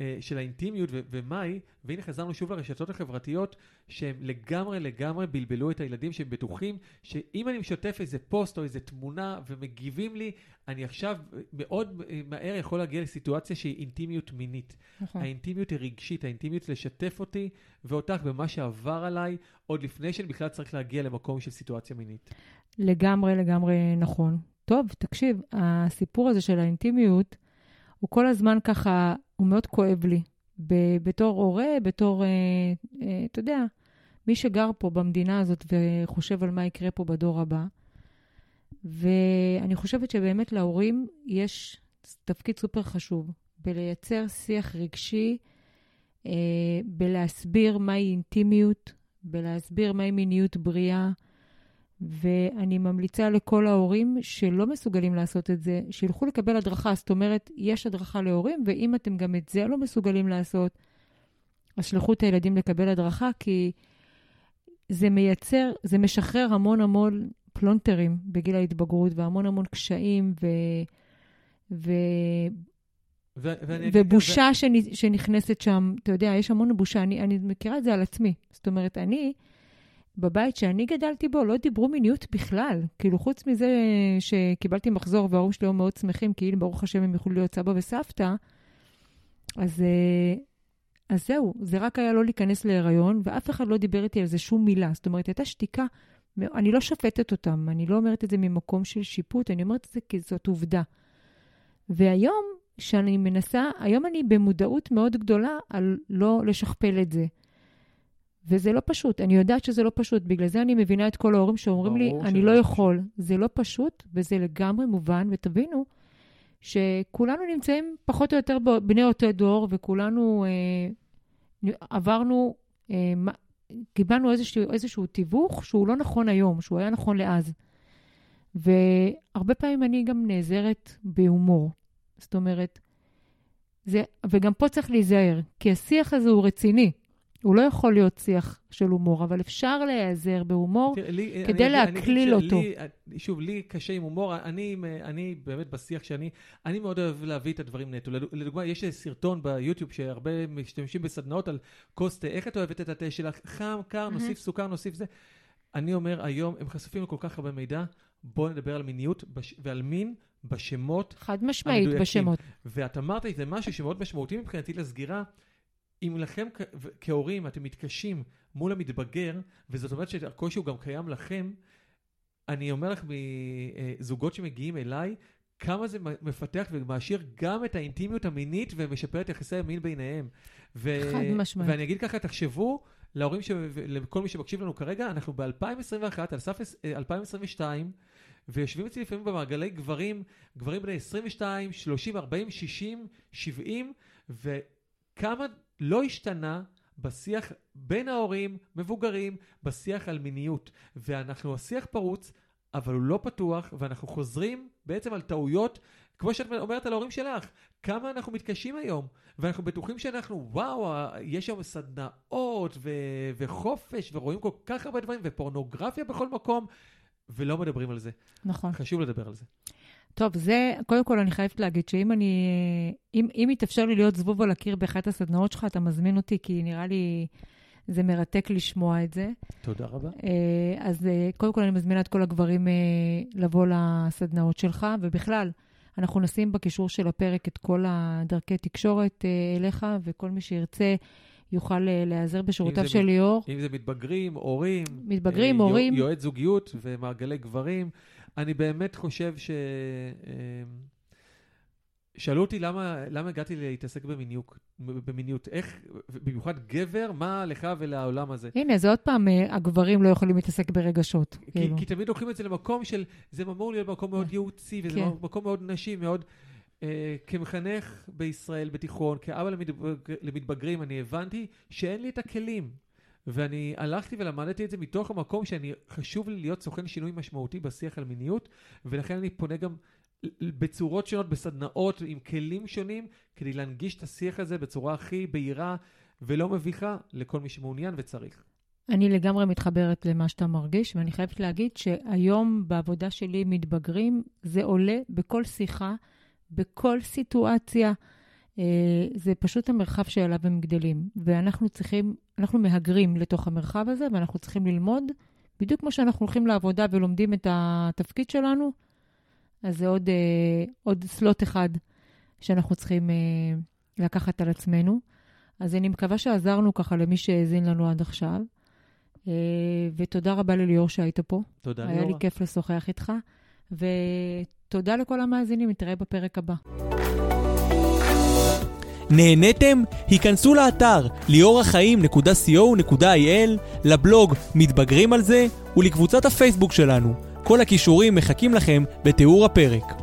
אה, של האינטימיות ו- ומאי, והנה חזרנו שוב לרשתות החברתיות, שהם לגמרי לגמרי בלבלו את הילדים, שהם בטוחים שאם אני משתף איזה פוסט או איזה תמונה ומגיבים לי, אני עכשיו מאוד אה, מהר יכול להגיע לסיטואציה שהיא אינטימיות מינית. נכון. האינטימיות היא רגשית, האינטימיות לשתף אותי ואותך במה שעבר עליי, עוד לפני שאני בכלל צריך להגיע למקום של סיטואציה מינית. לגמרי, לגמרי נכון. טוב, תקשיב, הסיפור הזה של האינטימיות, הוא כל הזמן ככה, הוא מאוד כואב לי. בתור הורה, בתור, אה, אה, אתה יודע, מי שגר פה במדינה הזאת וחושב על מה יקרה פה בדור הבא. ואני חושבת שבאמת להורים יש תפקיד סופר חשוב בלייצר שיח רגשי, אה, בלהסביר מהי אינטימיות, בלהסביר מהי מיניות בריאה. ואני ממליצה לכל ההורים שלא מסוגלים לעשות את זה, שילכו לקבל הדרכה. זאת אומרת, יש הדרכה להורים, ואם אתם גם את זה לא מסוגלים לעשות, אז שלחו את הילדים לקבל הדרכה, כי זה מייצר, זה משחרר המון המון פלונטרים בגיל ההתבגרות, והמון המון קשיים ו... ו... ו- ובושה שנ- שנכנסת שם, אתה יודע, יש המון בושה. אני, אני מכירה את זה על עצמי. זאת אומרת, אני, בבית שאני גדלתי בו, לא דיברו מיניות בכלל. כאילו, חוץ מזה שקיבלתי מחזור וההורים שלי היו מאוד שמחים, כי הנה, ברוך השם, הם יכלו להיות סבא וסבתא, אז, אה, אז זהו, זה רק היה לא להיכנס להיריון, ואף אחד לא דיבר איתי על זה שום מילה. זאת אומרת, הייתה שתיקה. אני לא שופטת אותם, אני לא אומרת את זה ממקום של שיפוט, אני אומרת את זה כי זאת עובדה. והיום, שאני מנסה, היום אני במודעות מאוד גדולה על לא לשכפל את זה. וזה לא פשוט, אני יודעת שזה לא פשוט, בגלל זה אני מבינה את כל ההורים שאומרים לי, אני לא. יכול. זה לא פשוט, וזה לגמרי מובן, ותבינו שכולנו נמצאים פחות או יותר בני אותו דור, וכולנו אה, עברנו, אה, קיבלנו איזשהו, איזשהו תיווך שהוא לא נכון היום, שהוא היה נכון לאז. והרבה פעמים אני גם נעזרת בהומור. זאת אומרת, זה, וגם פה צריך להיזהר, כי השיח הזה הוא רציני. הוא לא יכול להיות שיח של הומור, אבל אפשר להיעזר בהומור. תראה, לי- כדי אני אני להקליל אותו. שוב, לי קשה עם הומור, אני, אני באמת בשיח שאני, אני מאוד אוהב להביא את הדברים נטו. לד- לדוגמה, יש סרטון ביוטיוב שהרבה משתמשים בסדנאות על כוס תה, איך את אוהבת את התה שלך? חם, קר, נוסיף סוכר, נוסיף זה. אני אומר, היום הם חשופים לכל כך הרבה מידע, בואו נדבר על מיניות בש- ועל מין בשמות חד משמעית המדויקים. בשמות. ואת אמרת לי, זה משהו שמאוד משמעותי מבחינתי לסגירה. אם לכם כהורים אתם מתקשים מול המתבגר, וזאת אומרת שהקושי הוא גם קיים לכם, אני אומר לך מזוגות שמגיעים אליי, כמה זה מפתח ומעשיר גם את האינטימיות המינית ומשפר את יחסי המין ביניהם. ו- חד משמעית. ואני אגיד ככה, תחשבו, להורים, ש... לכל מי שמקשיב לנו כרגע, אנחנו ב-2021, על סף אה, 2022, ויושבים אצלי לפעמים במעגלי גברים, גברים בני 22, 30, 40, 60, 70, וכמה לא השתנה בשיח בין ההורים, מבוגרים, בשיח על מיניות. ואנחנו, השיח פרוץ, אבל הוא לא פתוח, ואנחנו חוזרים בעצם על טעויות, כמו שאת אומרת על ההורים שלך, כמה אנחנו מתקשים היום, ואנחנו בטוחים שאנחנו, וואו, יש שם סדנאות ו- וחופש, ורואים כל כך הרבה דברים, ופורנוגרפיה בכל מקום, ולא מדברים על זה. נכון. חשוב לדבר על זה. טוב, זה, קודם כל אני חייבת להגיד שאם אני, אם, אם יתאפשר לי להיות זבוב על הקיר באחת הסדנאות שלך, אתה מזמין אותי, כי נראה לי זה מרתק לשמוע את זה. תודה רבה. אה, אז אה, קודם כל אני מזמינה את כל הגברים אה, לבוא לסדנאות שלך, ובכלל, אנחנו נשים בקישור של הפרק את כל הדרכי תקשורת אליך, וכל מי שירצה יוכל להיעזר בשירותיו של ליאור. אם זה מתבגרים, הורים, מתבגרים, אה, הורים. יועץ זוגיות ומעגלי גברים, אני באמת חושב ש... אה, שאלו אותי למה, למה הגעתי להתעסק במיניות, במיניות, איך, במיוחד גבר, מה לך ולעולם הזה? הנה, זה עוד פעם, אה, הגברים לא יכולים להתעסק ברגשות. כי, כאילו. כי תמיד לוקחים את זה למקום של, זה אמור להיות מקום מאוד ייעוצי, וזה כן. מקום מאוד נשי, מאוד... אה, כמחנך בישראל בתיכון, כאבא למתבג, למתבגרים, אני הבנתי שאין לי את הכלים. ואני הלכתי ולמדתי את זה מתוך המקום שאני, חשוב לי להיות סוכן שינוי משמעותי בשיח על מיניות, ולכן אני פונה גם בצורות שונות, בסדנאות, עם כלים שונים, כדי להנגיש את השיח הזה בצורה הכי בהירה ולא מביכה לכל מי שמעוניין וצריך. אני לגמרי מתחברת למה שאתה מרגיש, ואני חייבת להגיד שהיום בעבודה שלי מתבגרים, זה עולה בכל שיחה, בכל סיטואציה. אה, זה פשוט המרחב שאליו הם גדלים. ואנחנו צריכים, אנחנו מהגרים לתוך המרחב הזה, ואנחנו צריכים ללמוד, בדיוק כמו שאנחנו הולכים לעבודה ולומדים את התפקיד שלנו, אז זה עוד, אה, עוד סלוט אחד שאנחנו צריכים אה, לקחת על עצמנו. אז אני מקווה שעזרנו ככה למי שהאזין לנו עד עכשיו. ותודה רבה לליאור שהיית פה. תודה, היה לי. כיף לשוחח איתך. ותודה לכל המאזינים, נתראה בפרק הבא. נהניתם? היכנסו לאתר ליאורחיים.co.il, לבלוג מתבגרים על זה ולקבוצת הפייסבוק שלנו. כל הכישורים מחכים לכם בתיאור הפרק.